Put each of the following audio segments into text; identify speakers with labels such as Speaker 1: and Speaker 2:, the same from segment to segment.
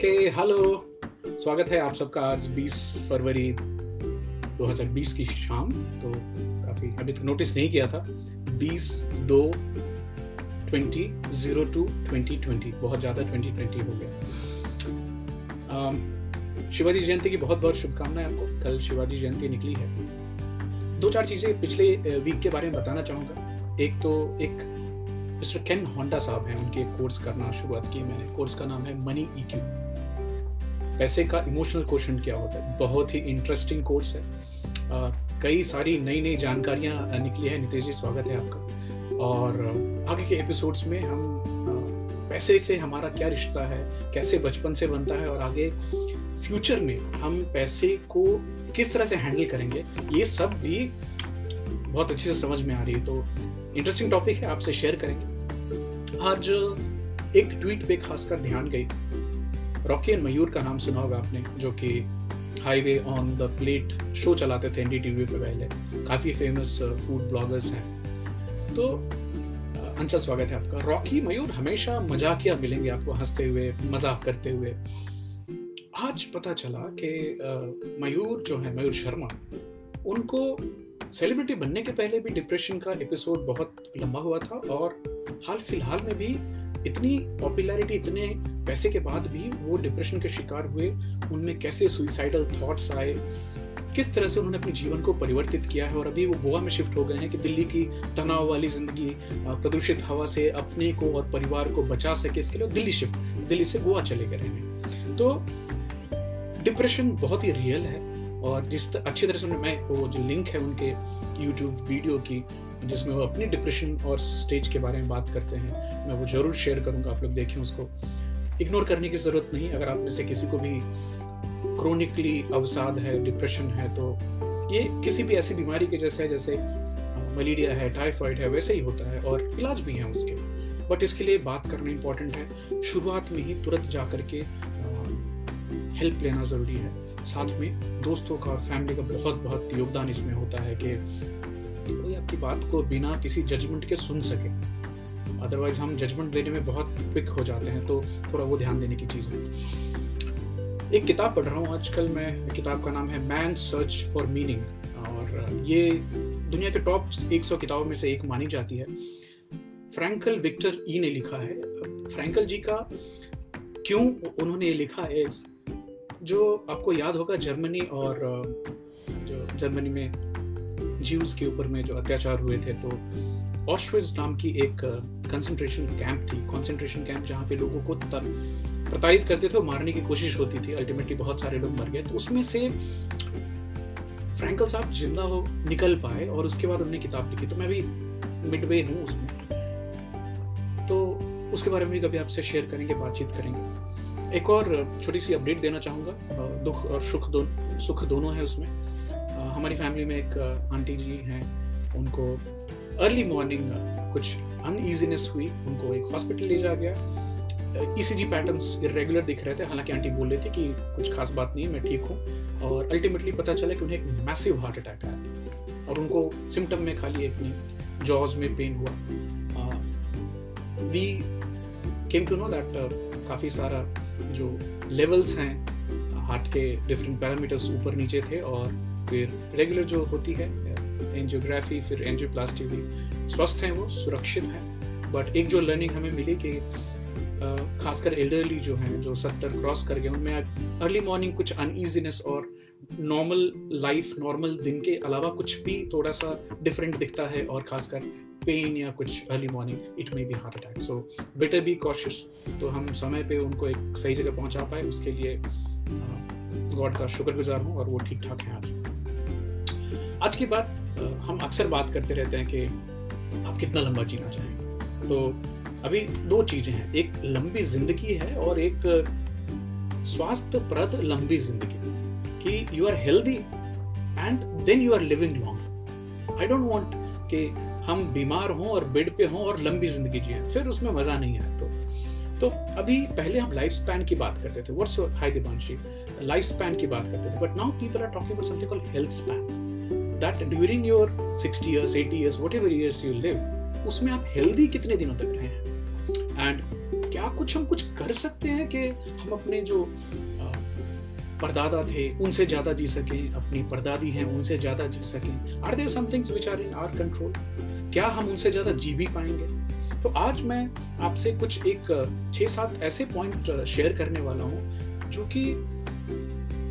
Speaker 1: Okay, hello. स्वागत है आप सबका आज 20 फरवरी 2020 की शाम तो काफ़ी अभी तक नोटिस नहीं किया था। 20 दो 20 ज़ीरो टू 2020 बहुत ज़्यादा 2020 हो गया। शिवाजी जयंती की बहुत बहुत शुभकामनाएँ आपको। कल शिवाजी जयंती निकली है। दो चार चीज़ें पिछले वीक के बारे में बताना चाहूँगा। एक तो एक मिस्टर केन होंडा साहब हैं, उनके कोर्स करना, शुरुआत की मैंने। कोर्स का नाम है मनी ई क्यू पैसे का इमोशनल क्वेश्चन क्या होता है? बहुत ही इंटरेस्टिंग कोर्स है। आ, कई सारी नई नई जानकारियाँ निकली है। नितेश जी स्वागत है आपका। और आगे के एपिसोड्स में हम पैसे से हमारा क्या रिश्ता है कैसे बचपन से बनता है और आगे फ्यूचर में हम पैसे को किस तरह से हैंडल करेंगे ये सब भी बहुत अच्छे से समझ में आ रही है। तो इंटरेस्टिंग टॉपिक है आपसे शेयर करेंगे। आज एक ट्वीट पे खासकर ध्यान गई। रॉकी एंड मयूर का नाम सुना होगा आपने, जो कि highway on the plate show चलाते थे एनडीटीवी पे पहले। काफ़ी फ़ेमस फ़ूड ब्लॉगर्स हैं। तो अंचल स्वागत है आपका। रॉकी मयूर हमेशा मजाकिया मिलेंगे आपको हँसते हुए, मज़ाक करते हुए। आज पता चला कि मयूर जो है मयूर शर्मा उनको सेलिब्रिटी बनने के पहले भी डिप्रेशन का एपिसोड बहुत लंबा हुआ था और हाल फ़िलहाल में भी इतनी पॉपुलैरिटी इतने पैसे के बाद भी वो डिप्रेशन के शिकार हुए। उनमें कैसे सुइसाइडल थॉट्स आए? किस तरह से उन्होंने अपने जीवन को परिवर्तित किया है? और अभी वो गोवा में शिफ्ट हो गए हैं कि दिल्ली की तनाव वाली ज़िंदगी प्रदूषित हवा से अपने को और परिवार को बचा सके, इसके लिए दिल्ली शिफ्ट दिल्ली से गोवा चले गए हैं। तो डिप्रेशन बहुत ही रियल है। और जिस अच्छी तरह से मैं, वो जो लिंक है उनके यूट्यूब वीडियो की जिसमें वो अपनी डिप्रेशन और स्टेज के बारे में बात करते हैं, मैं वो ज़रूर शेयर करूँगा, आप लोग देखें उसको। इग्नोर करने की ज़रूरत नहीं, अगर आप में से किसी को भी क्रोनिकली अवसाद है डिप्रेशन है तो ये किसी भी ऐसी बीमारी के जैसे है, जैसे मलेरिया है टाइफाइड है, वैसे ही होता है और इलाज भी है उसके। बट इसके लिए बात करना इंपॉर्टेंट है। शुरुआत में ही तुरंत जा करके हेल्प लेना ज़रूरी है। साथ में दोस्तों का और फैमिली का बहुत बहुत योगदान इसमें होता है कि कोई आपकी बात को बिना किसी जजमेंट के सुन सके। अदरवाइज़ हम जजमेंट देने में बहुत क्विक हो जाते हैं तो थोड़ा वो ध्यान देने की चीज़ है। एक किताब पढ़ रहा हूँ आजकल मैं किताब का नाम है मैन सर्च फॉर मीनिंग और ये दुनिया के टॉप 100 किताबों में से एक मानी जाती है। फ्रैंकल विक्टर ई ने लिखा है। फ्रैंकल जी का क्यों उन्होंने ये लिखा है, जो आपको याद होगा जर्मनी और, जो जर्मनी में जीव्स के ऊपर में जो अत्याचार हुए थे तो ऑस्ट्रिज नाम की एक कंसंट्रेशन कैंप थी। कंसंट्रेशन कैंप जहाँ पे लोगों को प्रताड़ित करते थे और मारने की कोशिश होती थी। अल्टीमेटली बहुत सारे लोग मर गए। तो उसमें से फ्रैंकल साहब ज़िंदा हो, निकल पाए और उसके बाद उन्होंने किताब लिखी। तो मैं भी मिडवे हूँ उसमें। तो उसके बारे में भी कभी आपसे शेयर करेंगे, बातचीत करेंगे। एक और छोटी सी अपडेट देना चाहूँगा। दुख और सुख दोनों सुख दोनों है उसमें। हमारी फैमिली में एक आंटी जी हैं। उनको अर्ली मॉर्निंग कुछ अनईजीनेस हुई। उनको एक हॉस्पिटल ले जा गया। ईसीजी पैटर्न्स इरेगुलर दिख रहे थे। हालाँकि आंटी बोल रही थी कि कुछ खास बात नहीं मैं ठीक हूँ। और अल्टीमेटली पता चला कि उन्हें एक मैसिव हार्ट अटैक आया। और उनको सिम्टम में खाली एक जॉज में पेन हुआ। We came to know that काफ़ी सारा जो लेवल्स हैं हार्ट के डिफरेंट पैरामीटर्स ऊपर नीचे थे और फिर रेगुलर जो होती है एंजियोग्राफी फिर एंजियोप्लास्टी भी, स्वस्थ हैं वो, सुरक्षित हैं बट एक जो लर्निंग हमें मिली कि खासकर एल्डरली जो हैं, जो सत्तर क्रॉस कर गए, उनमें अर्ली मॉर्निंग कुछ अनईजीनेस और नॉर्मल लाइफ नॉर्मल दिन के अलावा कुछ भी थोड़ा सा डिफरेंट दिखता है और खासकर पेन या कुछ early morning it may be heart attack so better be cautious तो हम समय पे उनको एक सही जगह पहुँचा पाए, उसके लिए गॉड का शुक्रगुजार हूँ और वो ठीक ठाक हैं आज। आज की बात हम अक्सर बात करते रहते हैं कि आप कितना लंबा जीना चाहेंगे तो अभी दो चीज़ें हैं, एक लंबी ज़िंदगी है और एक स्वास्थ्यप्रद लंबी ज़िंदगी। कि you are healthy and then you are living long I don't want कि हम बीमार हों और बेड पे हों और लंबी ज़िंदगी जिए, फिर उसमें मज़ा नहीं है तो तो अभी पहले हम लाइफ स्पैन की बात करते थे। व्हाट्स हाई दिवांशी लाइफ स्पैन की बात करते थे but now people are talking about something called health span that during your 60 years 80 years whatever years you live उसमें आप हेल्दी कितने दिनों तक रहे हैं? एंड क्या कुछ हम कुछ कर सकते हैं कि हम अपने जो परदादा थे, उनसे ज़्यादा जी सकें, अपनी परदादी हैं, उनसे ज़्यादा जी सकें? Are there somethings which are in our control क्या हम उनसे ज़्यादा जी भी पाएँगे? तो आज मैं आपसे कुछ एक छह सात ऐसे पॉइंट शेयर करने वाला हूँ, जो कि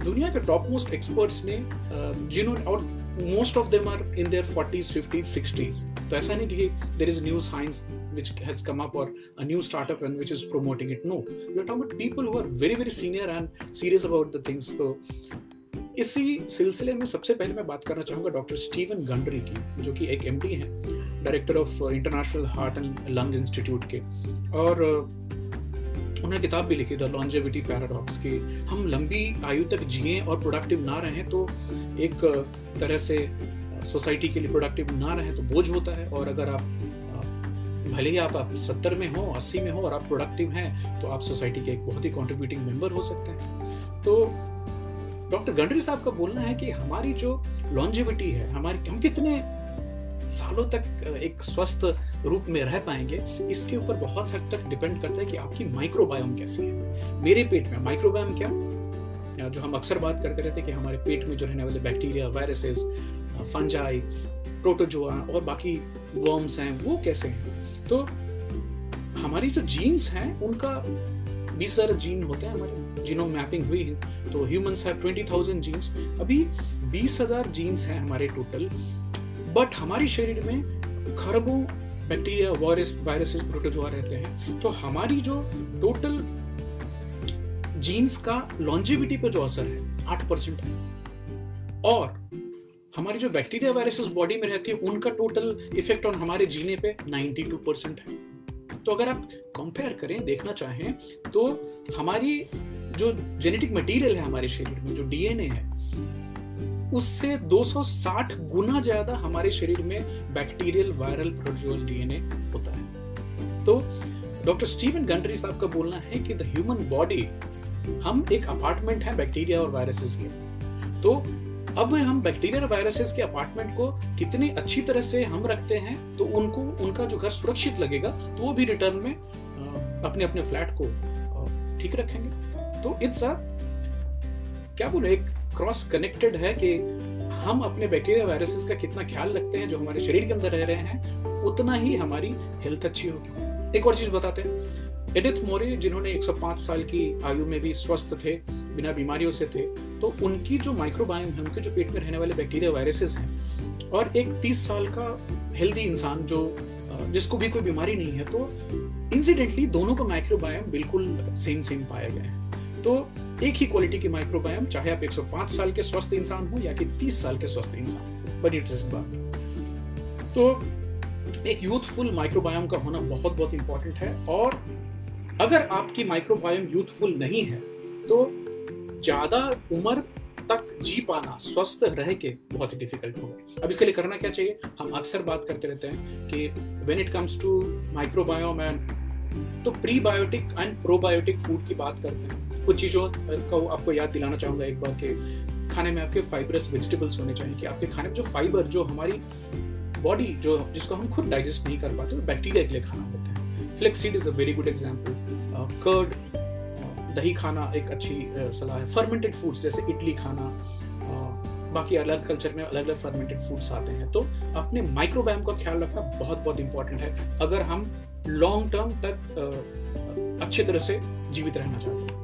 Speaker 1: दुनिया के टॉप मोस्ट एक्सपर्ट्स ने जिन्होंने और most of them are in their 40s 50s 60s तो ऐसा नहीं कि there is new science which has come up or a new startup and which is promoting it. No. We are talking about people who are very very senior and serious about the things. So, इसी सिलसिले में सबसे पहले मैं बात करना चाहूँगा doctor Steven Gandari की, जो कि एक एमडी हैं director of international heart and lung institute के। और उन्होंने किताब भी लिखी द लॉन्जेविटी पैराडॉक्स की। हम लंबी आयु तक जिए और प्रोडक्टिव ना रहें तो एक तरह से सोसाइटी के लिए प्रोडक्टिव ना रहें तो बोझ होता है। और अगर आप भले ही आप, आप सत्तर में हो अस्सी में हो और आप प्रोडक्टिव हैं तो आप सोसाइटी के एक बहुत ही कॉन्ट्रीब्यूटिंग मेंबर हो सकते हैं। तो डॉक्टर गंडरी साहब का बोलना है कि हमारी जो लॉन्जिविटी है हमारी हम कितने सालों तक एक स्वस्थ रूप में रह पाएँगे। इसके ऊपर बहुत हद तक डिपेंड करता है कि आपकी माइक्रोबायोम कैसी है। मेरे पेट में माइक्रोबायोम क्या? जो हम अक्सर बात करते रहते कि हमारे पेट में जो रहने वाले बैक्टीरिया वायरसेस फंजाई प्रोटोजोआ और बाकी वर्म्स हैं, वो कैसे हैं? तो हमारी जो जीन्स हैं, उनका बीस हज़ार जीन होते हैं हमारे। जीनो मैपिंग हुई है तो humans have twenty thousand genes अभी बीस हज़ार जीन्स हैं हमारे टोटल बट हमारे शरीर में खरबों बैक्टीरिया वायरस वायरसेस प्रोटोजोआ रहते हैं। तो हमारी जो टोटल जीन्स का लॉन्जिविटी पर जो असर है, आठ परसेंट है। और हमारी जो बैक्टीरिया वायरसेस बॉडी में रहती है, उनका टोटल इफ़ेक्ट ऑन हमारे जीने पे 92 परसेंट है। तो अगर आप कंपेयर करें, देखना चाहें तो हमारी जो जेनेटिक मटेरियल है हमारे शरीर में, जो डीएनए है उससे 260 गुना ज़्यादा हमारे शरीर में बैक्टीरियल वायरल प्रोड्यूस डीएनए होता है। तो डॉक्टर स्टीवन गंडरी साहब का बोलना है कि द ह्यूमन बॉडी, हम एक अपार्टमेंट है बैक्टीरिया और वायरसेस के। तो अब हम बैक्टीरिया और वायरसेस के अपार्टमेंट को कितनी अच्छी तरह से हम रखते हैं तो उनको, उनका जो घर सुरक्षित लगेगा तो वो भी रिटर्न में अपने अपने फ्लैट को ठीक रखेंगे। तो इट्स अ, क्या बोले, एक क्रॉस कनेक्टेड है कि हम अपने बैक्टीरिया वायरसेस का कितना ख्याल रखते हैं, जो हमारे शरीर के अंदर रह रहे हैं, उतना ही हमारी हेल्थ अच्छी होगी। एक और चीज़ बताते हैं। एडिथ मोरे जिन्होंने 105 साल की आयु में भी स्वस्थ थे, बिना बीमारियों से थे तो उनकी जो माइक्रोबायोम है, उनके जो पेट में रहने वाले बैक्टीरिया वायरसेस हैं, और एक 30 साल का हेल्दी इंसान जो जिसको भी कोई बीमारी नहीं है तो इंसिडेंटली दोनों का माइक्रोबायोम बिल्कुल सेम सेम पाया गया है। तो एक ही क्वालिटी की माइक्रोबायोम चाहे आप 105 साल के स्वस्थ इंसान हो या कि 30 साल के स्वस्थ इंसान बट इट इंटरेस्टिंग बात तो एक यूथफुल माइक्रोबायोम का होना बहुत बहुत इंपॉर्टेंट है और अगर आपकी माइक्रोबायोम यूथफुल नहीं है तो ज़्यादा उम्र तक जी पाना, स्वस्थ रह के बहुत ही डिफ़िकल्ट होगा। अब इसके लिए करना क्या चाहिए? हम अक्सर बात करते रहते हैं कि when it comes to microbiome and तो प्रीबायोटिक एंड प्रोबायोटिक फ़ूड की बात करते हैं। कुछ चीज़ों को आपको याद दिलाना चाहूँगा एक बार के खाने में आपके फाइबरस वेजिटेबल्स होने चाहिए, कि आपके खाने में जो फाइबर जो हमारी बॉडी जो जिसको हम खुद डाइजेस्ट नहीं कर पाते बैक्टीरिया के लिए खाना होता है। Flaxseed is a very good example curd दही खाना एक अच्छी सलाह है। फर्मेंटेड फूड्स जैसे इडली खाना बाकी अलग कल्चर में अलग अलग फर्मेंटेड फूड्स आते हैं। तो अपने माइक्रोबायोम का ख्याल रखना बहुत बहुत इंपॉर्टेंट है। अगर हम लॉन्ग टर्म तक अच्छे तरह से जीवित रहना चाहते हैं।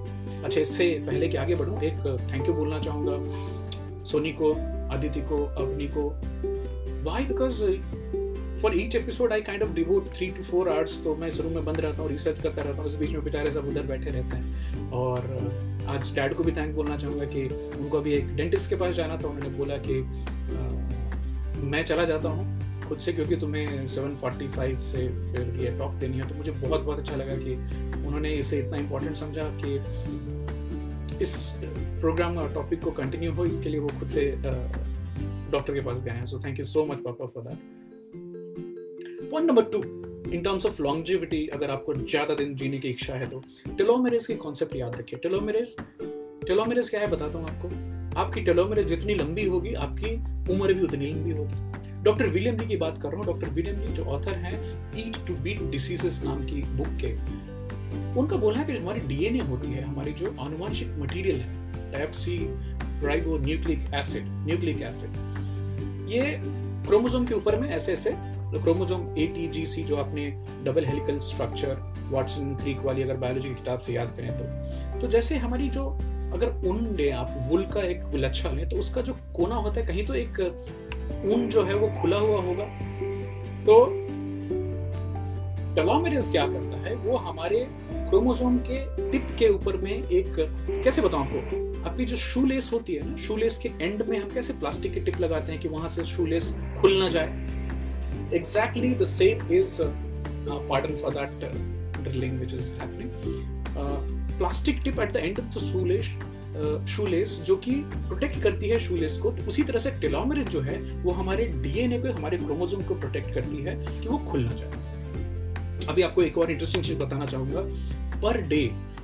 Speaker 1: अच्छा इससे पहले कि आगे बढ़ूँ एक थैंक यू बोलना चाहूँगा। सोनी को अदिति को अवनी को। Why because for each episode I kind of devote three to four hours तो मैं रूम में बंद रहता हूँ रिसर्च करता रहता हूँ इस बीच में बेचारे सब उधर बैठे रहते हैं। और आज डैड को भी थैंक बोलना चाहूँगा कि उनको अभी एक डेंटिस्ट के पास जाना था उन्होंने बोला कि आ, मैं चला जाता हूँ खुद से क्योंकि तुम्हें 745 से फिर ये टॉक देनी है। तो मुझे बहुत बहुत अच्छा लगा कि उन्होंने इसे इतना इम्पोर्टेंट समझा कि इस प्रोग्राम और टॉपिक को कंटिन्यू हो, इसके लिए वो खुद से डॉक्टर के पास गए हैं। So thank you so much पापा for that point number two in terms of longevity अगर आपको ज़्यादा दिन जीने की इच्छा है तो टेलोमेरेज की कॉन्सेप्ट याद रखिए। टेलोमेरेज टेलोमेरेज क्या है, बताता हूँ आपको। आपकी टेलोमेरेज जितनी लंबी होगी, आपकी उम्र भी उतनी लंबी होगी। डॉक्टर विलियम ली की बात कर रहा हूँ। डॉक्टर विलियम ली जो ऑथर हैं ईट टू बीट डिसीजेस नाम की बुक के उनका बोलना है कि हमारी डीएनए होती है, हमारी जो आनुवांशिक मटेरियल है deoxyribonucleic acid nucleic acid ये क्रोमोसोम के ऊपर में ऐसे ऐसे chromosome A T G C जो आपने double helical structure Watson Crick वाली अगर बायोलॉजी की किताब से याद करें तो। तो जैसे हमारी जो, अगर ऊन ले आप, वुल का एक लच्छा लें तो उसका जो कोना होता है, कहीं तो एक ऊन जो है वो खुला हुआ होगा। तो टेलोमेरेज क्या करता है, वो हमारे क्रोमोसोम के टिप के ऊपर में एक, कैसे बताऊँ आपको? आपकी जो शू लेस होती है ना शू लेस के एंड में हम कैसे प्लास्टिक के टिप लगाते हैं कि वहाँ से शू लेस खुल ना जाए? Exactly the same is pattern for that drilling which is happening plastic tip at the end of the shoelace shoelace जो कि प्रोटेक्ट करती है शूलेस को तो उसी तरह से टेलोमेरेज जो है, वो हमारे डीएनए को, हमारे क्रोमोसोम को प्रोटेक्ट करती है कि वो खुल ना जाए। अभी आपको एक और इंटरेस्टिंग चीज़ बताना चाहूँगा। Per day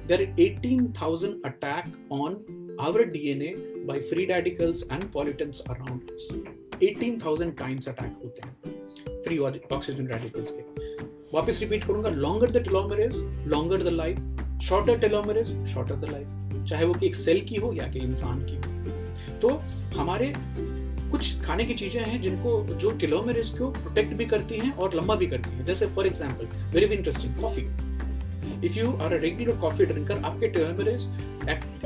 Speaker 1: there eighteen thousand attack on our DNA by free radicals and pollutants around eighteen thousand times attack होते हैं फ्री ऑक्सीजन रेडिकल्स के। वापस रिपीट करूँगा longer the telomerase longer the life shorter telomerase shorter the life चाहे वो कि एक cell की हो या कि इंसान की हो। तो हमारे कुछ खाने की चीज़ें हैं जिनको जो टेलोमेरेज को प्रोटेक्ट भी करती हैं और लंबा भी करती हैं। जैसे for example very very interesting coffee if you are regular coffee drinker आपके टेलोमेरेज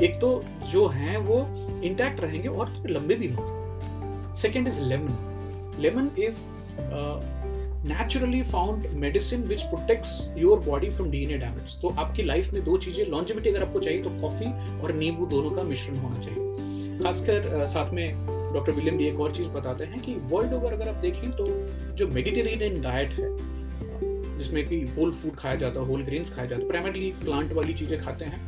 Speaker 1: एक तो जो हैं वो इंटैक्ट रहेंगे और तो लंबे भी होंगे। Second is lemon lemon is naturally found medicine which protects your body from DNA damage तो आपकी लाइफ में दो चीज़ें लॉन्जिविटी अगर आपको चाहिए तो कॉफ़ी और नींबू दोनों का मिश्रण होना चाहिए। खासकर साथ में डॉक्टर विलियम डी एक और चीज़ बताते हैं कि वर्ल्ड ओवर अगर आप देखें तो जो मेडिटेरेनियन डाइट है, जिसमें कि होल फ़ूड खाया जाता है होल ग्रेन्स खाया जाता है प्राइमरली प्लांट वाली चीज़ें खाते हैं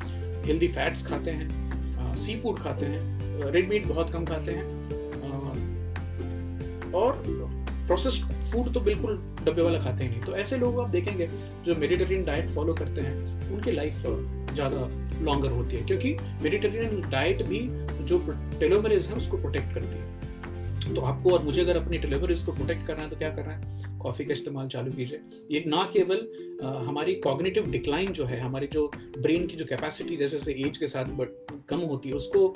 Speaker 1: हेल्दी फैट्स खाते हैं सी फ़ूड खाते हैं रेड मीट बहुत कम खाते हैं और प्रोसेस्ड फ़ूड तो बिल्कुल डब्बे वाला खाते ही नहीं। तो ऐसे लोग आप देखेंगे जो मेडिटेरियन डाइट फॉलो करते हैं, उनकी लाइफ ज़्यादा लॉन्गर होती है, क्योंकि मेडिटेरियन डाइट भी जो टेलोमरेज है, उसको प्रोटेक्ट करती है। तो आपको और मुझे अगर अपनी टेलोमरेज को प्रोटेक्ट करना है तो क्या करना है? कॉफ़ी का इस्तेमाल चालू कीजिए। ये ना केवल हमारी कॉग्निटिव डिक्लाइन जो है, हमारी जो ब्रेन की जो कैपेसिटी जैसे जैसे एज के साथ बट कम होती है, उसको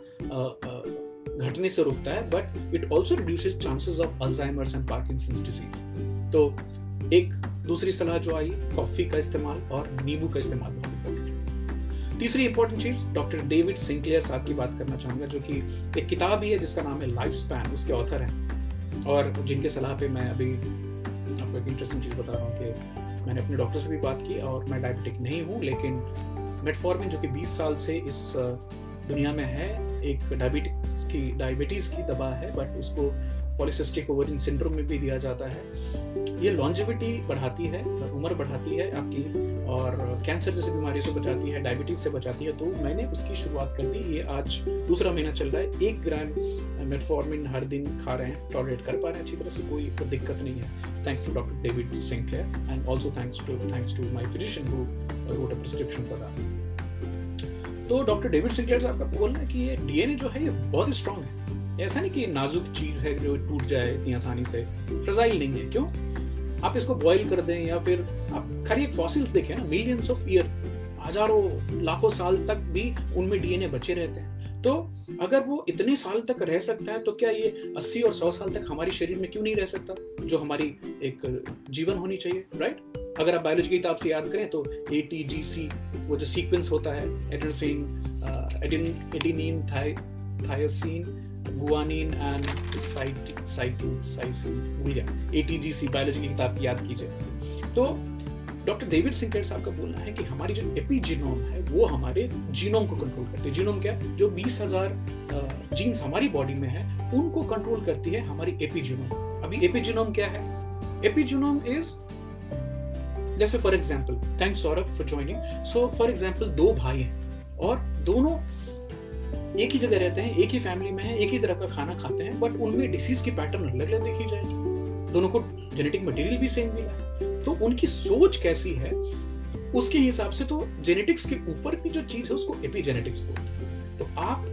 Speaker 1: घटने से रोकता है but it also reduces chances of Alzheimer's and Parkinson's disease तो एक दूसरी सलाह जो आई कॉफ़ी का इस्तेमाल और नींबू का इस्तेमाल। तीसरी इंपॉर्टेंट चीज़ डॉक्टर डेविड सिंक्लेयर साहब की बात करना चाहूँगा, जो कि एक किताब ही है जिसका नाम है लाइफ स्पैन उसके ऑथर हैं। और जिनके सलाह पे मैं अभी आपको एक इंटरेस्टिंग चीज़ बता रहा हूँ कि मैंने अपने डॉक्टर से भी बात की और मैं डायबिटिक नहीं हूँ, लेकिन मेटफॉर्मिन जो कि 20 साल से इस दुनिया में है, एक डायबिटिक्स की डायबिटीज़ की दवा है बट उसको पॉलिसिस्टिक ओवरिन सिंड्रोम में भी दिया जाता है। ये लॉन्जिविटी बढ़ाती है, उम्र बढ़ाती है, आपकी और कैंसर जैसी बीमारियों से बचाती है डायबिटीज़ से बचाती है तो मैंने उसकी शुरुआत कर दी। ये आज दूसरा महीना चल रहा है। एक ग्राम मेटफॉर्मिन हर दिन खा रहे हैं टॉलरेट कर पा रहे हैं अच्छी तरह से, कोई दिक्कत नहीं है। Thanks to doctor David Sinclair and also thanks to thanks to my physician who wrote a prescription for that तो डॉक्टर डेविड सिंक्लेयर साहब का बोलना है कि ये डीएनए जो है, ये बहुत ही स्ट्रॉन्ग है। ऐसा नहीं कि नाजुक चीज़ है जो टूट जाए इतनी आसानी से। फ्रजाइल नहीं है। क्यों? आप इसको बॉईल कर दें या फिर आप खरी फॉसिल्स देखें ना मिलियंस ऑफ़ ईयर हज़ारों, लाखों साल तक भी उनमें डीएनए बचे रहते हैं। तो अगर वो इतने साल तक रह सकता है तो क्या ये 80 और 100 साल तक हमारे शरीर में क्यों नहीं रह सकता? जो हमारी एक जीवन होनी चाहिए राइट अगर आप बायोलॉजी की किताब से याद करें तो ए टी जी सी वो जो सीक्वेंस होता है एडेनसिन एडिनिन थायोसिन गुआनिन एंड साइटिन साइसिन भूल गया एटीजीसी बायोलॉजी की किताब याद कीजिए। तो डॉक्टर डेविड सिंकर साहब का बोलना है कि हमारी जो एपीजीनोम है, वो हमारे जीनोम को कंट्रोल करती है। जीनोम क्या जो बीस हज़ार जीन्स हमारी बॉडी में है, उनको कंट्रोल करती है हमारी एपीजीनोम। अभी एपीजीनोम क्या है? एपीजीनोम इज़ जैसे for example thanks Saurabh for joining so for example दो भाई हैं और दोनों एक ही जगह रहते हैं, एक ही फैमिली में है, एक ही तरह का खाना खाते हैं बट उनमें डिसीज की पैटर्न अलग अलग देखी जाएगी। दोनों को जेनेटिक मटेरियल भी सेम मिला। है तो उनकी सोच कैसी है, उसके हिसाब से तो जेनेटिक्स के ऊपर की जो चीज़ है, उसको एपीजेनेटिक्स बोलते हैं। तो आप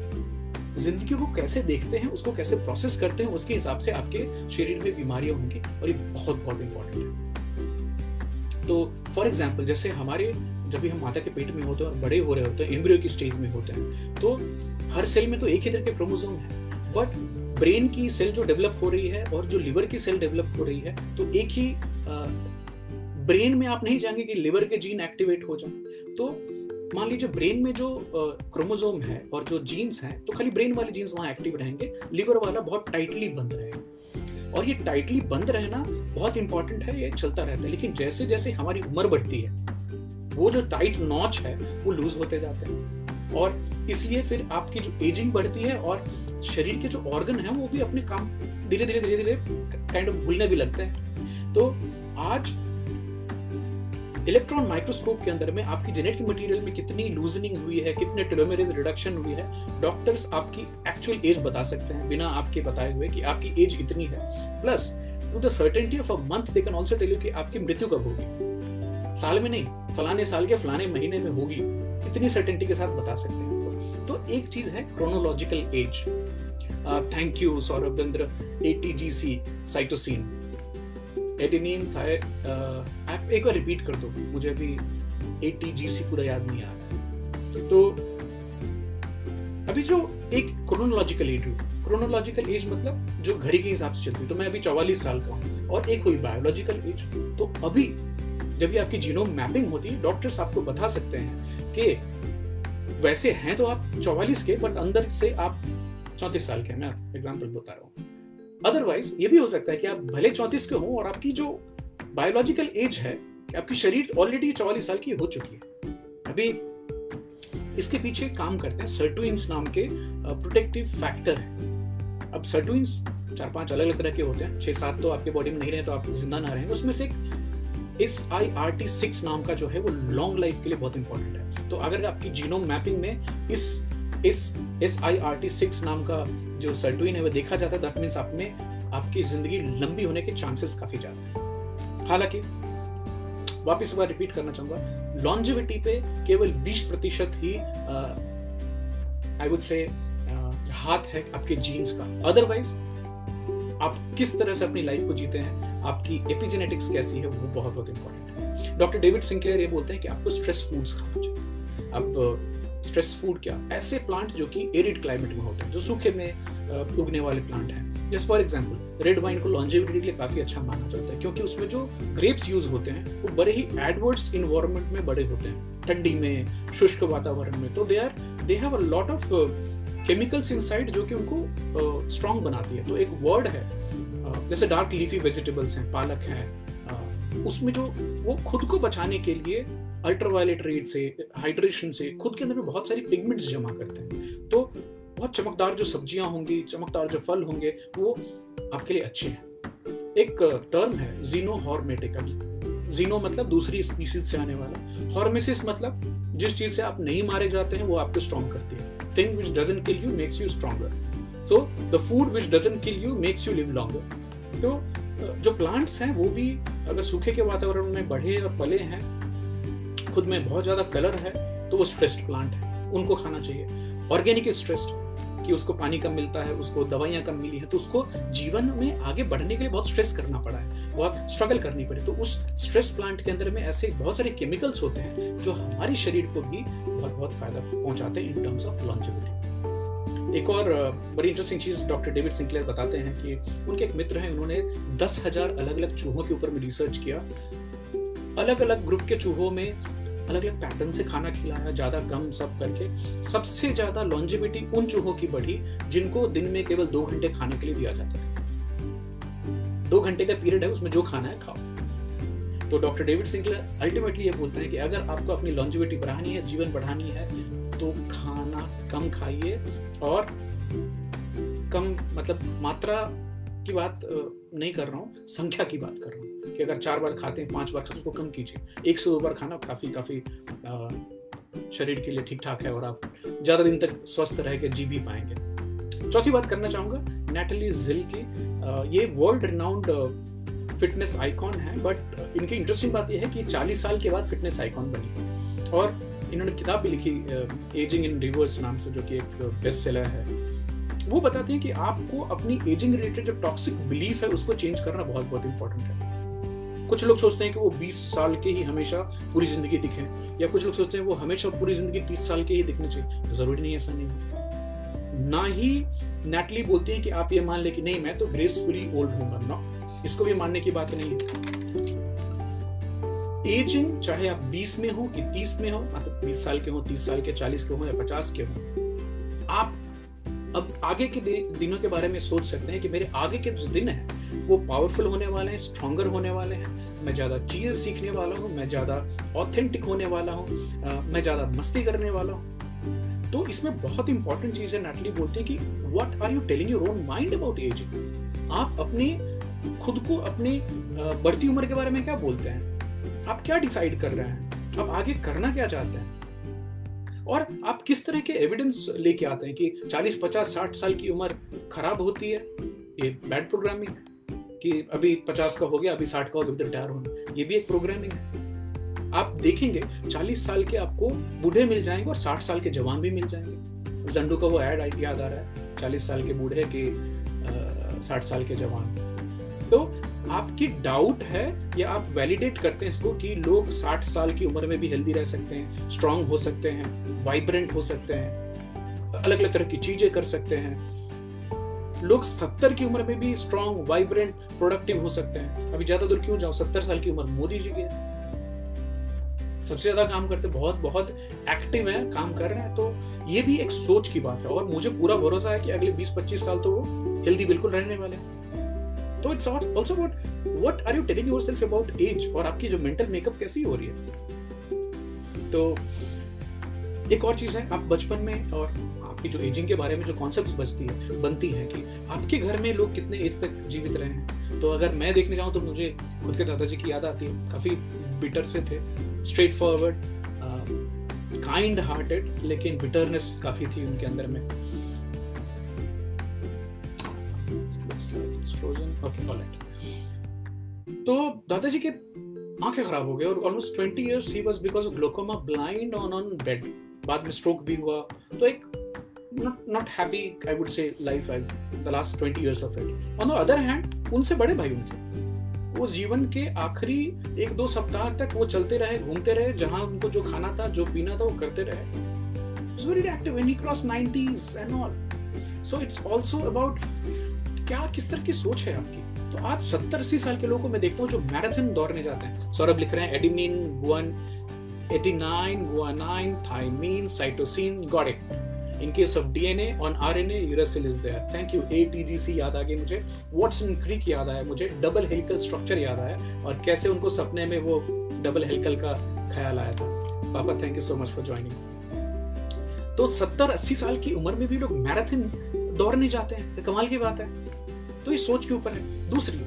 Speaker 1: ज़िंदगी को कैसे देखते हैं, उसको कैसे प्रोसेस करते हैं, उसके हिसाब से आपके शरीर में बीमारियाँ होंगी, और ये बहुत बहुत इंपॉर्टेंट है। तो फॉर एग्ज़ाम्पल जैसे हमारे जब भी हम माता के पेट में होते हैं और बड़े हो रहे होते हैं एम्ब्रियो की स्टेज में होते हैं तो हर सेल में तो एक ही तरह के क्रोमोजोम है। बट ब्रेन की सेल जो डेवलप हो रही है और जो लिवर की सेल डेवलप हो रही है तो एक ही ब्रेन में आप नहीं जाएँगे कि लिवर के जीन एक्टिवेट हो जाए। तो मान लीजिए ब्रेन में जो क्रोमोजोम है और जो जीन्स हैं तो खाली ब्रेन वाले जीन्स वहाँ एक्टिव रहेंगे लिवर वाला बहुत टाइटली बंद रहेगा। और ये टाइटली बंद रहना बहुत इंपॉर्टेंट है, ये चलता रहता है, लेकिन जैसे जैसे हमारी उम्र बढ़ती है वो जो टाइट नॉच है, वो लूज होते जाते हैं। और इसलिए फिर आपकी जो एजिंग बढ़ती है और शरीर के जो ऑर्गन है, वो भी अपने काम धीरे धीरे धीरे धीरे काइंड ऑफ़ भूलने भी लगते हैं। तो आज इलेक्ट्रॉन माइक्रोस्कोप के अंदर में आपकी जेनेटिक मटेरियल में कितनी लूजनिंग हुई है, कितने टेलोमेरेज रिडक्शन हुई है डॉक्टर्स आपकी एक्चुअल एज बता सकते हैं, बिना आपके बताए हुए कि आपकी एज इतनी है। Plus to the certainty of a month they can also tell you कि आपकी मृत्यु कब होगी। साल में नहीं, फलाने साल के फलाने महीने में होगी। इतनी सर्टेनिटी के साथ बता सकते हैं। तो एक चीज़ है chronological age thank you Saurabh Chandra ATGC cytosine adenine था आप एक बार रिपीट कर दो। मुझे अभी एटीजीसी पूरा याद नहीं आ रहा। तो अभी जो एक क्रोनोलॉजिकल एज क्रोनोलॉजिकल एज मतलब जो घड़ी के हिसाब से चलती है तो मैं अभी चौवालीस साल का हूँ और एक हुई बायोलॉजिकल एज तो अभी जब ये आपकी जीनोम मैपिंग होती है डॉक्टर्स आपको बता सकते हैं कि वैसे हैं तो आप चौवालीस के बट अंदर से आप चौंतीस साल के मैं एग्ज़ाम्पल बता रहा हूँ। अदरवाइज़ ये भी हो सकता है कि आप भले चौंतीस के हो और आपकी जो बायोलॉजिकल एज है, कि आपकी शरीर ऑलरेडी चौवालीस साल की हो चुकी है। अभी इसके पीछे काम करते हैं सर्टुइंस नाम के प्रोटेक्टिव फैक्टर है। अब सर्टुइंस चार पाँच अलग अलग तरह के होते हैं। छह सात तो आपके बॉडी में नहीं रहे तो आप ज़िंदा ना रहेंगे उसमें से एक इस आई आर टी सिक्स नाम का जो है वो लॉन्ग लाइफ के लिए बहुत इंपॉर्टेंट है। तो अगर आपकी जीनोम मैपिंग में इस इस S I R T six नाम का जो सर्टुइन है वो देखा जाता है दैट मीन्स आप में आपकी ज़िंदगी लंबी होने के चांसेस काफ़ी ज़्यादा है। हालाँकि, वापिस बार रिपीट करना चाहूँगा लॉन्जिविटी पे केवल 20 प्रतिशत ही आई वुड से हाथ है आपके जीन्स का। अदरवाइज़ आप किस तरह से अपनी लाइफ को जीते हैं आपकी एपिजेनेटिक्स कैसी है वो बहुत बहुत इंपॉर्टेंट है। डॉक्टर डेविड सिंक्लेयर ये बोलते हैं कि आपको स्ट्रेस फूड्स खाना चाहिए। आप स्ट्रेस फ़ूड क्या? ऐसे प्लांट जो कि एरिड क्लाइमेट में होते हैं जो सूखे में उगने वाले प्लांट हैं। Just for example red wine को लॉन्जिविटी के लिए काफ़ी अच्छा माना जाता है क्योंकि उसमें जो ग्रेप्स यूज़ होते हैं वो बड़े ही एडवर्स इन्वायरमेंट में बड़े होते हैं। ठंडी में शुष्क वातावरण में। तो they are they have a lot of chemicals inside जो कि उनको स्ट्रॉन्ग uh, बनाती है। तो एक वर्ड है जैसे डार्क लीफी वेजिटेबल्स हैं, पालक है उसमें जो वो खुद को बचाने के लिए अल्ट्रावायलेट रेड से हाइड्रेशन से खुद के अंदर में बहुत सारी पिगमेंट्स जमा करते हैं। तो बहुत चमकदार जो सब्ज़ियाँ होंगी, चमकदार जो फल होंगे, वो आपके लिए अच्छे हैं। एक टर्म है जीनो हॉर्मेटिकल जीनो मतलब दूसरी स्पीसीज से आने वाला। हॉर्मेसिस मतलब जिस चीज़ से आप नहीं मारे जाते हैं, वो आपको स्ट्रॉन्ग करती है। Thing which doesn't kill you makes you stronger so the food which doesn't kill you makes you live longer तो जो प्लांट्स हैं, वो भी अगर सूखे के वातावरण में बढ़े और पले हैं, खुद में बहुत ज़्यादा कलर है तो वो स्ट्रेस्ड प्लांट है। उनको खाना चाहिए। ऑर्गेनिक स्ट्रेस्ड कि उसको पानी कम मिलता है, उसको दवाइयाँ कम मिली है तो उसको जीवन में आगे बढ़ने के लिए बहुत स्ट्रेस करना पड़ा है। बहुत स्ट्रगल करनी पड़ी। तो उस स्ट्रेस प्लांट के अंदर में ऐसे बहुत सारे केमिकल्स होते हैं, जो हमारे शरीर को भी बहुत बहुत फ़ायदा पहुंचाते हैं इन टर्म्स ऑफ़ लॉन्जिविटी एक और बड़ी इंटरेस्टिंग चीज़ डॉक्टर डेविड सिंक्लेयर बताते हैं कि उनके एक मित्र हैं, उन्होंने दस हज़ार अलग अलग चूहों के ऊपर रिसर्च किया। अलग अलग ग्रुप के चूहों में अलग अलग पैटर्न से खाना खिलाया, ज़्यादा कम सब करके। सबसे ज़्यादा लॉन्जिविटी उन चूहों की बढ़ी, जिनको दिन में केवल दो घंटे खाने के लिए दिया जाता था। दो घंटे का पीरियड है, उसमें जो खाना है, खाओ। तो डॉक्टर डेविड सिंकलर अल्टीमेटली ये बोलते हैं कि अगर आपको अपनी लॉन्जिविटी बढ़ानी है, जीवन बढ़ानी है तो खाना कम खाइए और कम मतलब मात्रा की बात नहीं कर रहा हूँ, संख्या की बात कर रहा हूँ कि अगर चार बार खाते हैं, पाँच बार खाते उसको कम कीजिए। एक से दो बार खाना काफ़ी काफ़ी शरीर के लिए ठीक ठाक है और आप ज़्यादा दिन तक स्वस्थ रह के जी भी पाएँगे। चौथी बात करना चाहूँगा नेटली जिल की ये वर्ल्ड रिनाउंड फिटनेस आइकॉन है बट इनकी इंटरेस्टिंग बात यह है कि 40 साल के बाद फिटनेस आइकॉन बनी। और इन्होंने किताब भी लिखी एजिंग इन रिवर्स नाम से, जो कि एक बेस्ट सेलर है। वो बताते हैं कि आपको अपनी एजिंग रिलेटेड जो टॉक्सिक बिलीफ है, उसको चेंज करना बहुत बहुत इंपॉर्टेंट है। कुछ लोग सोचते हैं कि वो 20 साल के ही हमेशा पूरी ज़िंदगी दिखे, या कुछ लोग सोचते हैं वो हमेशा पूरी ज़िंदगी 30 साल के ही दिखने चाहिए। ज़रूरी नहीं ऐसा नहीं ना ही नेटली बोलती हैं कि आप ये मान ले कि नहीं, मैं तो ग्रेसफुली ओल्ड हूँ ना इसको भी मानने की बात नहीं। है एजिंग चाहे आप 20 में हो कि 30 में हो मतलब 20 साल के हो 30 साल के 40 के हो या 50 के हो, आप अब आगे के दिनों के बारे में सोच सकते हैं कि मेरे आगे के जो दिन हैं, वो पावरफुल होने वाले हैं स्ट्रॉन्गर होने वाले हैं। मैं ज़्यादा चीज़ें सीखने वाला हूँ, मैं ज़्यादा ऑथेंटिक होने वाला हूँ मैं ज़्यादा मस्ती करने वाला हूँ। तो इसमें बहुत इंपॉर्टेंट चीज़ है नेटली बोलती है कि what are you telling your own mind about ageing आप अपनी खुद को अपनी बढ़ती उम्र के बारे में क्या बोलते हैं? आप क्या डिसाइड कर रहे हैं? आप आगे करना क्या चाहते हैं? और आप किस तरह के एविडेंस लेके आते हैं कि 40, 50, 60 साल की उम्र खराब होती है? ये बैड प्रोग्रामिंग कि अभी 50 का हो गया अभी 60 का हो गया रिटायर होना। ये भी एक प्रोग्रामिंग है। आप देखेंगे 40 साल के आपको बूढ़े मिल जाएँगे और 60 साल के जवान भी मिल जाएँगे। जंडू का वो एड याद आ रहा है 40 साल के बूढ़े के साठ साल के जवान। तो आपकी डाउट है या आप वैलिडेट करते हैं इसको कि लोग 60 साल की उम्र में भी हेल्दी रह सकते हैं स्ट्रांग हो सकते हैं वाइब्रेंट हो सकते हैं अलग अलग तरह की चीज़ें कर सकते हैं। लोग सत्तर की उम्र में भी स्ट्रांग वाइब्रेंट प्रोडक्टिव हो सकते हैं। अभी ज़्यादा दूर क्यों जाओ सत्तर साल की उम्र मोदी जी की सबसे ज़्यादा काम करते, बहुत बहुत एक्टिव है, काम कर रहे हैं। तो ये भी एक सोच की बात है और मुझे पूरा भरोसा है कि अगले 20-25 साल तो वो हेल्दी बिल्कुल रहने वाले हैं। तो it's also about what are you telling yourself about age और आपकी जो मेंटल मेकअप कैसी हो रही है? तो एक और चीज़ है, आप बचपन में और आपकी जो एजिंग के बारे में जो कॉन्सेप्ट बचती है, बनती है कि आपके घर में लोग कितने एज तक जीवित रहे हैं। तो अगर मैं देखने जाऊँ तो मुझे खुद के दादाजी की याद आती है, काफ़ी बिटर से थे स्ट्रेट फॉरवर्ड काइंड हार्टेड लेकिन बिटरनेस काफ़ी थी उनके अंदर में। फ्रोजन ओके ऑलराइट तो दादाजी के आँखें खराब हो गए और almost twenty years he was because of glaucoma blind on on bed बाद में स्ट्रोक भी हुआ। तो एक not happy I would say life I, the last 20 years of it. On the other hand, उनसे बड़े भाई उनके वो जीवन के आखिरी एक दो सप्ताह तक वो चलते रहे घूमते रहे जहाँ उनको जो खाना था जो पीना था वो करते रहे। Very active when he crossed 90s and all. So it's also about क्या, किस तरह की सोच है आपकी? तो आज सत्तर अस्सी साल के लोगों को मैं देखता हूँ जो मैराथन दौड़ने जाते हैं। सौरभ लिख रहे हैं, adenine guan adenine, guanine, thymine, cytosine got it in case of DNA on RNA uracil is there thank you ATGC याद आ गई मुझे। वॉटसन क्रीक याद आया मुझे। डबल हेलिकल स्ट्रक्चर याद आया। और कैसे उनको सपने में वो डबल हेलिकल का ख्याल आया था। पापा thank you so much for joining तो सत्तर अस्सी साल की उम्र में भी लोग मैराथन दौड़ने जाते हैं। कमाल की बात है। तो ये सोच के ऊपर है। दूसरी,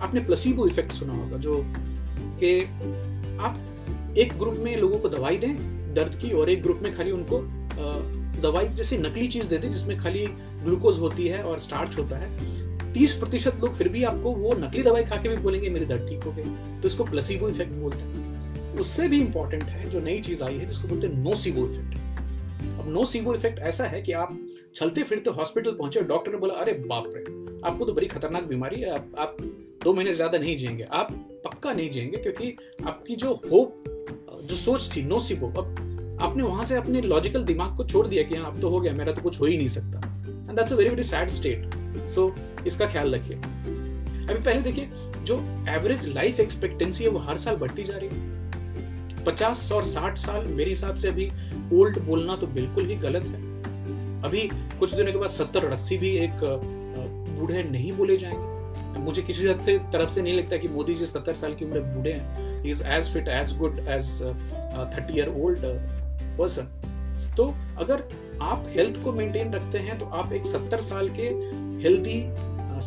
Speaker 1: आपने प्लसीबो इफ़ेक्ट सुना होगा, जो कि आप एक ग्रुप में लोगों को दवाई दें दर्द की, और एक ग्रुप में खाली उनको दवाई जैसी नकली चीज़ दे दें जिसमें खाली ग्लूकोज होती है और स्टार्च होता है। तीस प्रतिशत लोग फिर भी आपको वो नकली दवाई खा के भी बोलेंगे, मेरे दर्द ठीक हो गए तो इसको प्लसीबो इफ़ेक्ट बोलते हैं। उससे भी इंपॉर्टेंट है जो नई चीज़ आई है, जिसको बोलते हैं नोसीबो इफ़ेक्ट अब नोसीबो इफ़ेक्ट ऐसा है कि आप चलते फिरते हॉस्पिटल पहुँचे डॉक्टर ने बोला अरे बाप रे आपको तो बड़ी खतरनाक बीमारी है आप, आप दो महीने ज़्यादा नहीं जिएँगे। आप पक्का नहीं जिएँगे क्योंकि आपकी जो होप जो सोच थी नो सिबो अब आपने वहाँ से अपने लॉजिकल दिमाग को छोड़ दिया कि हाँ अब तो हो गया मेरा तो कुछ हो ही नहीं सकता। And that's a very very sad state so इसका ख्याल रखिए। अभी पहले देखिए जो एवरेज लाइफ एक्सपेक्टेंसी है वो हर साल बढ़ती जा रही है। पचास और साठ साल मेरे हिसाब से अभी ओल्ड बोलना तो बिल्कुल ही गलत है। अभी कुछ दिनों के बाद सत्तर अस्सी भी एक बूढ़े नहीं बोले जाएँगे। मुझे किसी हद से, तरफ़ से नहीं लगता कि मोदी जी सत्तर साल की उम्र बूढ़े हैं। Is age fit age good age thirty year old person तो अगर आप हेल्थ को मेंटेन रखते हैं तो आप एक सत्तर साल के हेल्दी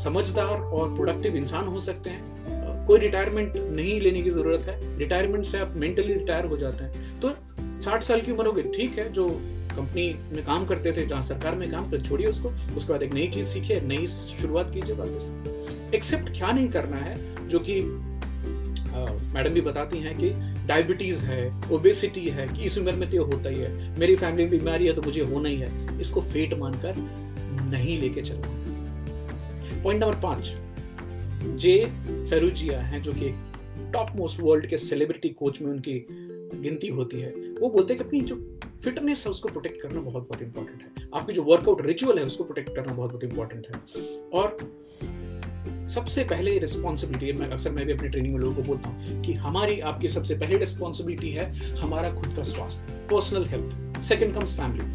Speaker 1: समझदार और प्रोडक्टिव इंसान हो सकते हैं। कोई रिटायरमेंट नहीं लेने की ज़रूरत है। रिटायरमेंट से आप मेंटली रिटायर हो जाते हैं। तो साठ साल की उम्र हो गई ठीक है, जो कंपनी में काम करते थे, जहाँ सरकार में काम कर, छोड़िए उसको। उसके बाद एक नई चीज़ सीखिए नई शुरुआत कीजिए वापस। एक्सेप्ट क्या नहीं करना है, जो कि मैडम भी बताती हैं कि डायबिटीज़ है ओबेसिटी है, कि इस उम्र में तो होता ही है। मेरी फैमिली में बीमारी है तो मुझे होना ही है। इसको फेट मानकर नहीं लेके चलना पॉइंट नंबर पाँच जे फेरुजिया हैं, जो कि टॉप मोस्ट वर्ल्ड के सेलिब्रिटी कोच में उनकी गिनती होती है। वो बोलते हैं कि अपनी जो फिटनेस है, उसको प्रोटेक्ट करना बहुत बहुत इंपॉर्टेंट है। आपकी जो वर्कआउट रिचुअल है, उसको प्रोटेक्ट करना बहुत बहुत इंपॉर्टेंट है। और सबसे पहले रिस्पॉन्सिबिलिटी मैं अक्सर मैं भी अपनी ट्रेनिंग में लोगों को बोलता हूँ कि हमारी, आपकी सबसे पहली रिस्पॉन्सिबिलिटी है हमारा खुद का स्वास्थ्य personal health second comes family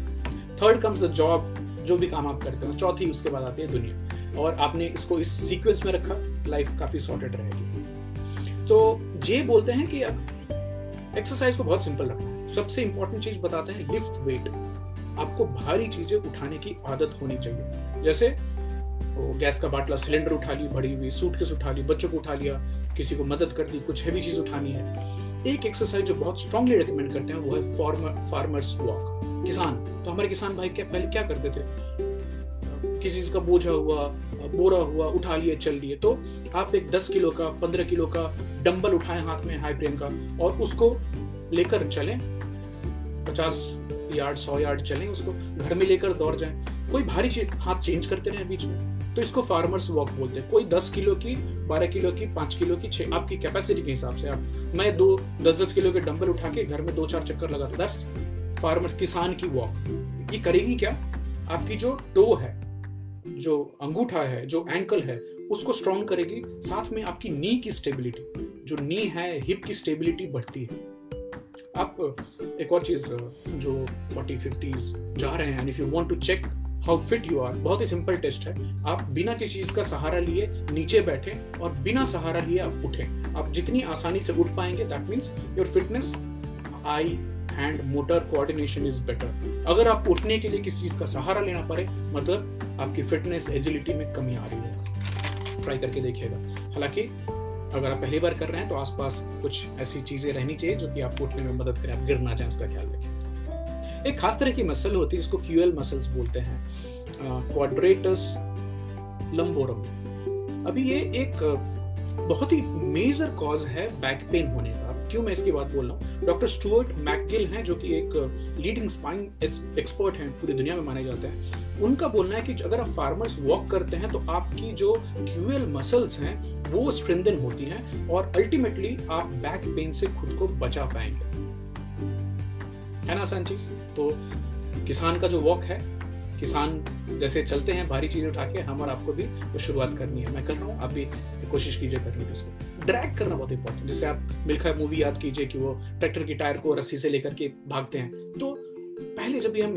Speaker 1: third comes the job जो भी काम आप करते हो। चौथी, उसके बाद आती है दुनिया। और आपने इसको इस सीक्वेंस में रखा लाइफ काफ़ी सॉर्टेड रहेगी। तो ये बोलते हैं कि अब एक्सरसाइज को बहुत सिंपल रखना है। सबसे इंपॉर्टेंट चीज़ बताते हैं लिफ्ट वेट आपको भारी चीज़ें उठाने की आदत होनी चाहिए। जैसे गैस का बाटला सिलेंडर उठा ली बड़ी हुई सूटकेस उठा ली, बच्चों को उठा लिया, किसी को मदद कर दी, कुछ हैवी चीज़ उठानी है। एक एक्सरसाइज जो बहुत स्ट्रांगली रिकमेंड करते हैं, वो है फार्मर फार्मर्स वॉक किसान तो हमारे किसान भाई क्या, पहले क्या करते थे? किसी चीज़ का बोझा हुआ, बोरा हुआ, उठा लिए, चल लिए तो आप एक दस किलो का, पंद्रह किलो का डंबल उठाएँ हाथ में हाई प्रेम का और उसको लेकर चलें। पचास यार्ड, सौ यार्ड चलें उसको, घर में लेकर दौड़ जाएँ। कोई भारी चीज़, हाथ चेंज करते रहे बीच में। तो इसको फार्मर्स वॉक बोलते हैं। कोई दस किलो की, बारह किलो की, पाँच किलो की, छह, आपकी कैपेसिटी के हिसाब से आप, मैं दो दस दस किलो के डंबल उठा के घर में दो चार चक्कर लगाता दस फार्मर किसान की वॉक ये करेगी क्या? आपकी जो टो है जो अंगूठा है, जो एंकल है, उसको स्ट्रॉन्ग करेगी। साथ में आपकी नी की स्टेबिलिटी जो नी है हिप की स्टेबिलिटी बढ़ती है। आप, एक और चीज़, जो फोर्टी फिफ्टीज जा रहे हैं if you want to check how fit you are बहुत ही सिंपल टेस्ट है। आप बिना किसी चीज़ का सहारा लिए नीचे बैठे और बिना सहारा लिए आप उठे। आप जितनी आसानी से उठ पाएँगे that means your fitness eye hand motor coordination is better अगर आप उठने के लिए किसी चीज़ का सहारा लेना पड़े मतलब आपकी फिटनेस एजिलिटी में कमी आ रही है। ट्राई करके देखिएगा। हालाँकि, अगर आप पहली बार कर रहे हैं तो आसपास कुछ ऐसी चीज़ें रहनी चाहिए जो कि आपको उठने में मदद करें। आप गिर ना जाए, उसका ख्याल रखें। एक खास तरह की मसल होती है, जिसको क्यूएल मसल्स बोलते हैं। क्वाड्रेटस लंबोरम अभी ये एक बहुत ही मेजर कॉज है बैक पेन होने का। क्यों मैं इसकी बात बोल रहा हूँ? डॉक्टर स्टुअर्ट मैकगिल हैं, जो कि एक लीडिंग स्पाइन एक्सपर्ट हैं, पूरी दुनिया में माने जाते हैं। उनका बोलना है कि अगर आप फार्मर्स वॉक करते हैं तो आपकी जो क्यूएल मसल्स हैं, वो स्ट्रेंथन होती हैं और अल्टीमेटली आप बैक पेन से खुद को बचा पाएँगे। है ना आसान चीज़ तो किसान का जो वॉक है, किसान जैसे चलते हैं, भारी चीज़ उठा के, हम और आपको भी वो शुरुआत करनी है। मैं कर रहा हूँ, आप भी कोशिश कीजिए करने की उसको। ड्रैग करना बहुत इंपॉर्टेंट जैसे आप मिल्खा मूवी याद कीजिए कि वो ट्रैक्टर की टायर को रस्सी से लेकर के भागते हैं। तो पहले जब भी हम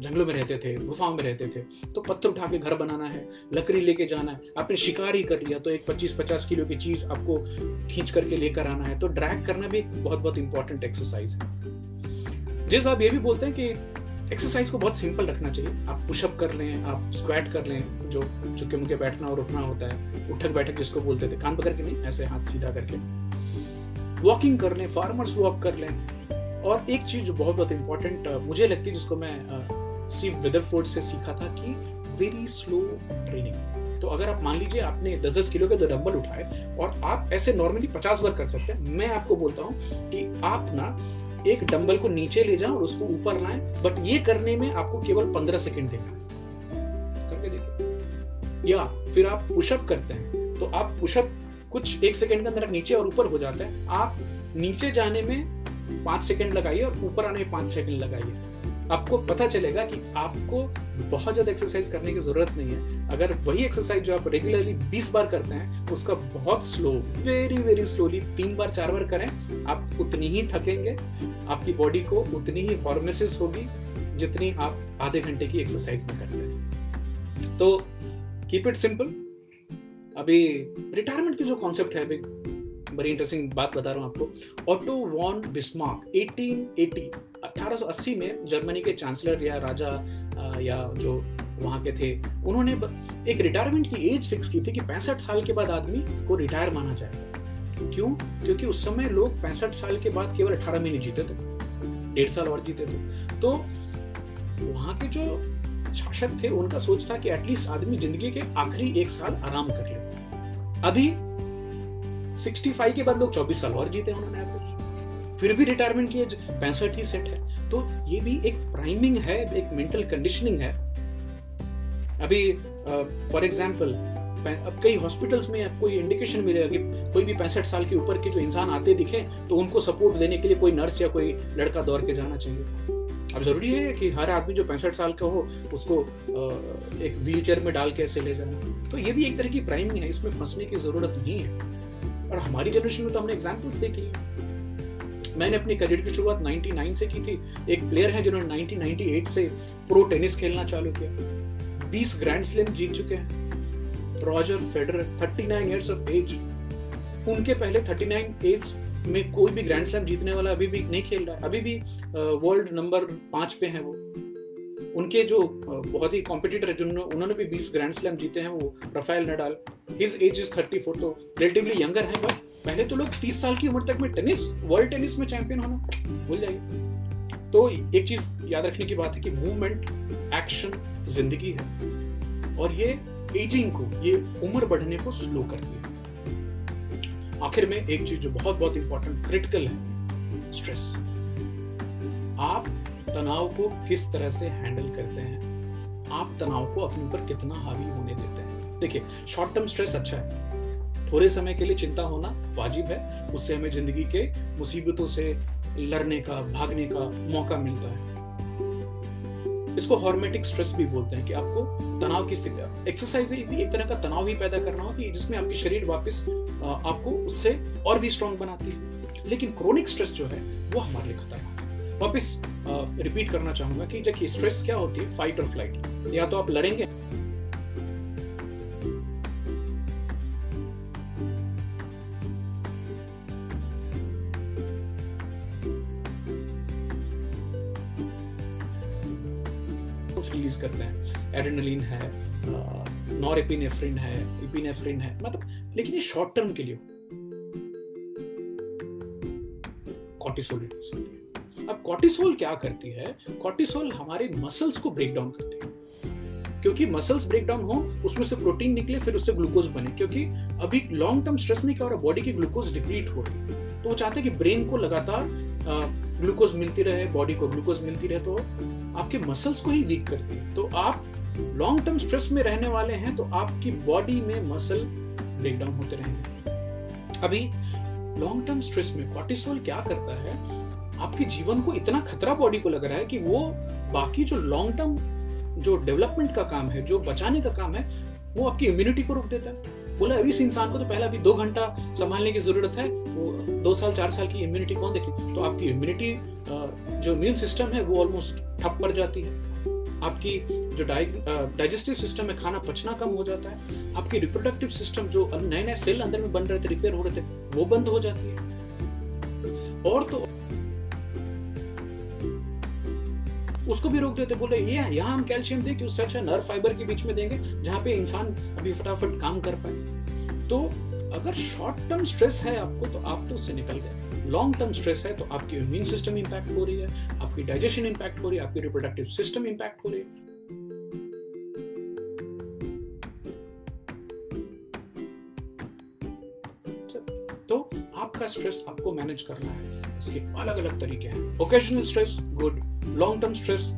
Speaker 1: जंगलों में रहते थे, गुफाओं में रहते थे तो पत्थर उठा के घर बनाना है, लकड़ी लेके जाना है। आपने शिकार ही कर लिया तो एक 25-50 किलो की चीज़ आपको खींच करके लेकर आना है। तो ड्रैग करना भी बहुत बहुत इंपॉर्टेंट एक्सरसाइज है। जैसे आप ये भी बोलते हैं कि एक्सरसाइज को बहुत सिंपल रखना चाहिए। आप पुशअप कर लें, आप स्क्वाट कर लें, जो चुके मुके बैठना और उठना होता है, उठक बैठक जिसको बोलते थे, कान पकड़ के नहीं, ऐसे हाथ सीधा करके। वॉकिंग कर लें फार्मर्स वॉक कर लें। और एक चीज़ बहुत बहुत इंपॉर्टेंट मुझे लगती है जिसको मैं स्टीव वेदरफोर्ड से सीखा था कि वेरी स्लो ट्रेनिंग तो अगर आप मान लीजिए आपने दस दस किलो के दो डंबल उठाए और आप ऐसे नॉर्मली पचास बार कर सकते हैं, मैं आपको बोलता हूँ कि आप ना एक डंबल को नीचे ले जाएँ और उसको ऊपर लाएँ बट ये करने में आपको केवल पंद्रह सेकेंड देना है। करके देखिए या फिर आप पुशअप करते हैं तो आप पुशअप कुछ एक सेकेंड के अंदर नीचे और ऊपर हो जाता है। आप नीचे जाने में पाँच सेकेंड लगाइए और ऊपर आने में पाँच सेकेंड लगाइए। आपको पता चलेगा कि आपको बहुत ज़्यादा एक्सरसाइज करने की ज़रूरत नहीं है। अगर वही एक्सरसाइज जो आप रेगुलरली 20 बार करते हैं, उसका बहुत स्लो वेरी वेरी स्लोली तीन बार, चार बार करें, आप उतनी ही थकेंगे, आपकी बॉडी को उतनी ही फॉर्मेसिस होगी जितनी आप आधे घंटे की एक्सरसाइज में करते हैं। तो कीप इट सिंपल अभी रिटायरमेंट की जो कॉन्सेप्ट है, अभी बड़ी इंटरेस्टिंग बात बता रहा हूँ आपको। ऑटो वॉन बिस्मार्क 1880 1880 में जर्मनी के चांसलर या राजा या जो वहाँ के थे, उन्होंने एक रिटायरमेंट की एज फिक्स की थी कि पैंसठ साल के बाद आदमी को रिटायर माना जाएगा क्यों? क्योंकि उस समय लोग पैंसठ साल के बाद केवल अठारह महीने जीते थे, डेढ़ साल और जीते थे। तो वहाँ के जो शासक थे, उनका सोच था कि एटलीस्ट आदमी ज़िंदगी के आखिरी एक साल आराम कर ले। अभी 65 के बाद लोग 24 साल और जीते उन्होंने एवरेज फिर भी रिटायरमेंट की एज पैंसठ ही सेट है। तो ये भी एक प्राइमिंग है, एक मेंटल कंडीशनिंग है। अभी फॉर एग्ज़ाम्पल अब कई हॉस्पिटल्स में आपको ये इंडिकेशन मिलेगा कि कोई भी पैंसठ साल के ऊपर के जो इंसान आते दिखे तो उनको सपोर्ट देने के लिए कोई नर्स या कोई लड़का दौड़ के जाना चाहिए। अब ज़रूरी है कि हर आदमी जो पैंसठ साल का हो, उसको एक व्हील चेयर में डाल के ऐसे ले जाना तो ये भी एक तरह की प्राइमिंग है, इसमें फंसने की ज़रूरत नहीं है। और हमारी जनरेशन में तो हमने एग्जाम्पल्स देख। मैंने अपनी करियर की शुरुआत 99 से की थी। एक प्लेयर है जिन्होंने 1998 से प्रो टेनिस खेलना चालू किया। 20 ग्रैंड स्लैम जीत चुके हैं। Roger Federer 39 years of age उनके पहले 39 एज में कोई भी ग्रैंड स्लैम जीतने वाला अभी भी नहीं खेल रहा है। अभी भी वर्ल्ड नंबर पाँच पे है वो। उनके जो बहुत ही कॉम्पिटिटर है, जिन्होंने, उन्होंने भी 20 ग्रैंड स्लैम जीते हैं, वो Rafael Nadal his age is 34 तो रिलेटिवली यंगर है बट पहले तो लोग 30 साल की उम्र तक में टेनिस वर्ल्ड टेनिस में चैंपियन होना भूल जाइए। तो एक चीज़ याद रखने की बात है कि मूवमेंट एक्शन ज़िंदगी है। और ये एजिंग को, ये उम्र बढ़ने को स्लो करती है। आखिर में एक चीज़ जो बहुत बहुत इंपॉर्टेंट क्रिटिकल है स्ट्रेस आप तनाव को किस तरह से हैंडल करते हैं? आप तनाव को अपने ऊपर कितना हावी होने देते हैं? देखिए शॉर्ट टर्म स्ट्रेस अच्छा है। थोड़े समय के लिए चिंता होना वाजिब है। उससे हमें ज़िंदगी के मुसीबतों से लड़ने का, भागने का मौका मिलता है। इसको हॉर्मेटिक स्ट्रेस भी बोलते हैं कि आपको तनाव की स्थिति एक्सरसाइज भी एक तरह का तनाव ही पैदा करना हो कि जिसमें आपके शरीर वापस आपको उससे और भी स्ट्रांग बनाती है। लेकिन क्रोनिक स्ट्रेस जो है, वो हमारे लिए खतरनाक है वापस रिपीट करना चाहूँगा कि देखिए स्ट्रेस क्या होती है? फाइट और फ़्लाइट या तो आप लड़ेंगे? रिलीज़ करते हैं. एड्रेनलिन है नॉर एपिनेफ्रिन है इपिनेफ्रिन है. मतलब लेकिन ये शॉर्ट टर्म के लिए. कॉर्टिसोल अब कॉर्टिसोल क्या करती है? कॉर्टिसोल हमारे मसल्स को ब्रेक डाउन करती है। क्योंकि मसल्स ब्रेक डाउन हो, उसमें से प्रोटीन निकले, फिर उससे ग्लूकोज बने। क्योंकि अभी लॉन्ग टर्म स्ट्रेस में क्या हो रहा है बॉडी की ग्लूकोज डिप्लीट हो रही है। तो वो चाहते हैं कि ब्रेन को लगातार ग्लूकोज मिलती रहे बॉडी को ग्लूकोज मिलती रहे तो आपके मसल्स को ही वीक करती है। तो आप लॉन्ग टर्म स्ट्रेस में रहने वाले हैं तो आपकी बॉडी में मसल ब्रेक डाउन होते रहेंगे। अभी लॉन्ग टर्म स्ट्रेस में कॉर्टिसोल क्या करता है? आपके जीवन को इतना खतरा बॉडी को लग रहा है कि वो बाकी जो लॉन्ग टर्म जो डेवलपमेंट का काम है, जो बचाने का काम है, वो आपकी इम्यूनिटी को रोक देता है। बोला इस इंसान को तो पहला अभी दो घंटा संभालने की ज़रूरत है, वो दो साल, चार साल की इम्यूनिटी कौन देखे तो आपकी इम्यूनिटी जो इम्यून सिस्टम है, वो ऑलमोस्ट ठप पड़ जाती है। आपकी जो डाइजेस्टिव सिस्टम है, खाना पचना कम हो जाता है। आपकी रिप्रोडक्टिव सिस्टम जो नए नए सेल अंदर में बन रहे थे रिपेयर हो रहे थे, वो बंद हो जाती है। और तो उसको भी रोक देते बोले ये, यहाँ हम कैल्शियम दे कि उससे अच्छा नर्व फाइबर के बीच में देंगे, जहाँ पे इंसान अभी फटाफट काम कर पाए। तो अगर शॉर्ट टर्म स्ट्रेस है आपको तो आप तो उससे निकल गए। लॉन्ग टर्म स्ट्रेस है तो आपकी इम्यून सिस्टम इंपैक्ट हो रही है, आपकी डाइजेशन इंपैक्ट हो रही है, आपकी रिप्रोडक्टिव सिस्टम इंपैक्ट हो रही है। तो आपका स्ट्रेस आपको मैनेज करना है। इसके अलग अलग तरीके हैं। Occasional stress good long term stress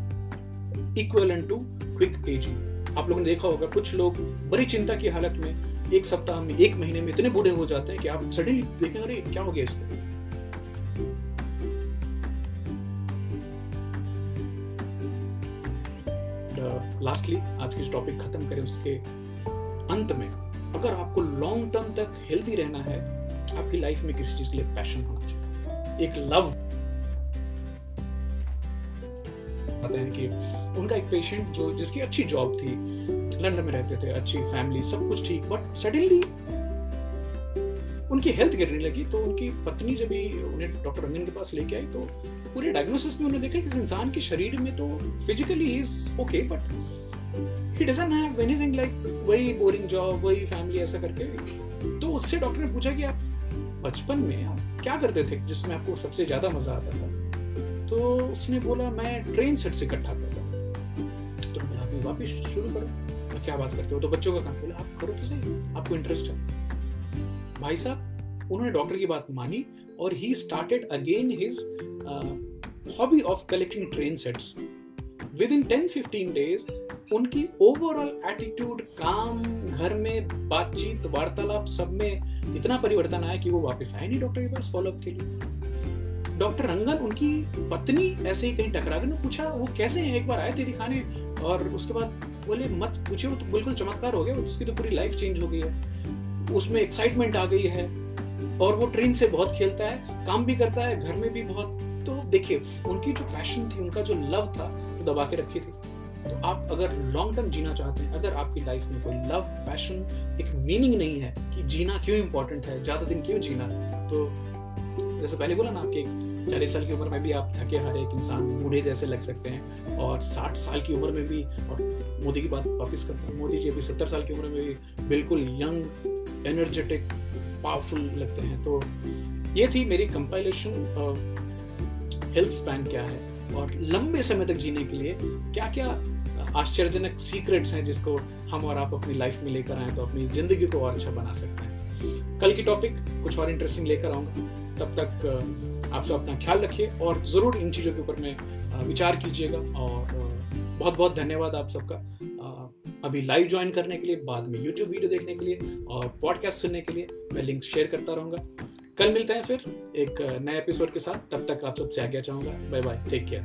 Speaker 1: equal to quick ageing आप लोगों ने देखा होगा, कुछ लोग बड़ी चिंता की हालत में एक सप्ताह में, एक महीने में इतने बूढ़े हो जाते हैं कि आप सडनली देखें, अरे, क्या हो गया इसको लास्टली आज की टॉपिक खत्म करें, उसके अंत में, अगर आपको लॉन्ग टर्म तक हेल्दी रहना है, आपकी लाइफ में किसी चीज़ के लिए पैशन होना चाहिए। एक लव। हैं कि उनका एक पेशेंट जो जिसकी अच्छी जॉब थी लंदन में रहते थे, अच्छी फैमिली सब कुछ ठीक बट सडनली उनकी हेल्थ गिरने लगी तो उनकी पत्नी जब भी उन्हें डॉक्टर रंजन के पास लेके आई तो पूरे डायग्नोसिस में उन्होंने देखा कि इस इंसान के शरीर में तो physically he is okay but he doesn't have anything like वही बोरिंग जॉब वही फैमिली ऐसा करके। तो उससे डॉक्टर ने पूछा कि आप बचपन में आप क्या करते थे जिसमें आपको सबसे ज़्यादा मज़ा आता था? तो उसने बोला, मैं ट्रेन सेट से इकट्ठा करता तो अभी वापिस शुरू करो। मैं क्या बात करते हो? तो बच्चों का काम बोला, आप करो तो सही, आपको इंटरेस्ट है। भाई साहब, उन्होंने डॉक्टर की बात मानी और he started again his hobby of collecting train sets within ten fifteen days उनकी ओवरऑल एटीट्यूड काम, घर में बातचीत, वार्तालाप सब में इतना परिवर्तन आया कि वो वापस आए नहीं डॉक्टर के पास फॉलोअप के लिए। डॉक्टर रंगन, उनकी पत्नी ऐसे ही कहीं टकरा गई पूछा, वो कैसे हैं? एक बार आए थे दिखाने और उसके बाद बोले, मत पूछे वो तो बिल्कुल चमत्कार हो गया, उसकी तो पूरी लाइफ चेंज हो गई है। उसमें एक्साइटमेंट आ गई है और वो ट्रेन से बहुत खेलता है, काम भी करता है, घर में भी बहुत। तो देखिए, उनकी जो पैशन थी, उनका जो लव था, वो दबा के रखी थी। तो आप अगर लॉन्ग टर्म जीना चाहते हैं, अगर आपकी लाइफ में कोई लव पैशन एक मीनिंग नहीं है कि जीना क्यों इंपॉर्टेंट है, ज़्यादा दिन क्यों जीना तो जैसे पहले बोला ना आपके चालीस साल की उम्र में भी आप थके हारे एक इंसान बूढ़े जैसे लग सकते हैं, और साठ साल की उम्र में भी, और मोदी की बात वापिस करता हूँ, मोदी जी अभी सत्तर साल की उम्र में भी बिल्कुल यंग एनर्जेटिक पावरफुल लगते हैं। तो ये थी मेरी कंपाइलेशन हेल्थ स्पैन क्या है, और लंबे समय तक जीने के लिए क्या क्या आश्चर्यजनक सीक्रेट्स हैं जिसको हम और आप अपनी लाइफ में लेकर आए तो अपनी ज़िंदगी को और अच्छा बना सकते हैं। कल की टॉपिक कुछ और इंटरेस्टिंग लेकर आऊँगा। तब तक आप सब अपना ख्याल रखिए और ज़रूर इन चीज़ों के ऊपर में विचार कीजिएगा और बहुत बहुत धन्यवाद आप सबका। अभी लाइव ज्वाइन करने के लिए, बाद में यूट्यूब वीडियो देखने के लिए और पॉडकास्ट सुनने के लिए मैं लिंक शेयर करता रहूँगा। कल मिलते हैं फिर एक नए एपिसोड के साथ। तब तक आप सबसे आज्ञा चाहूँगा बाय बाय टेक केयर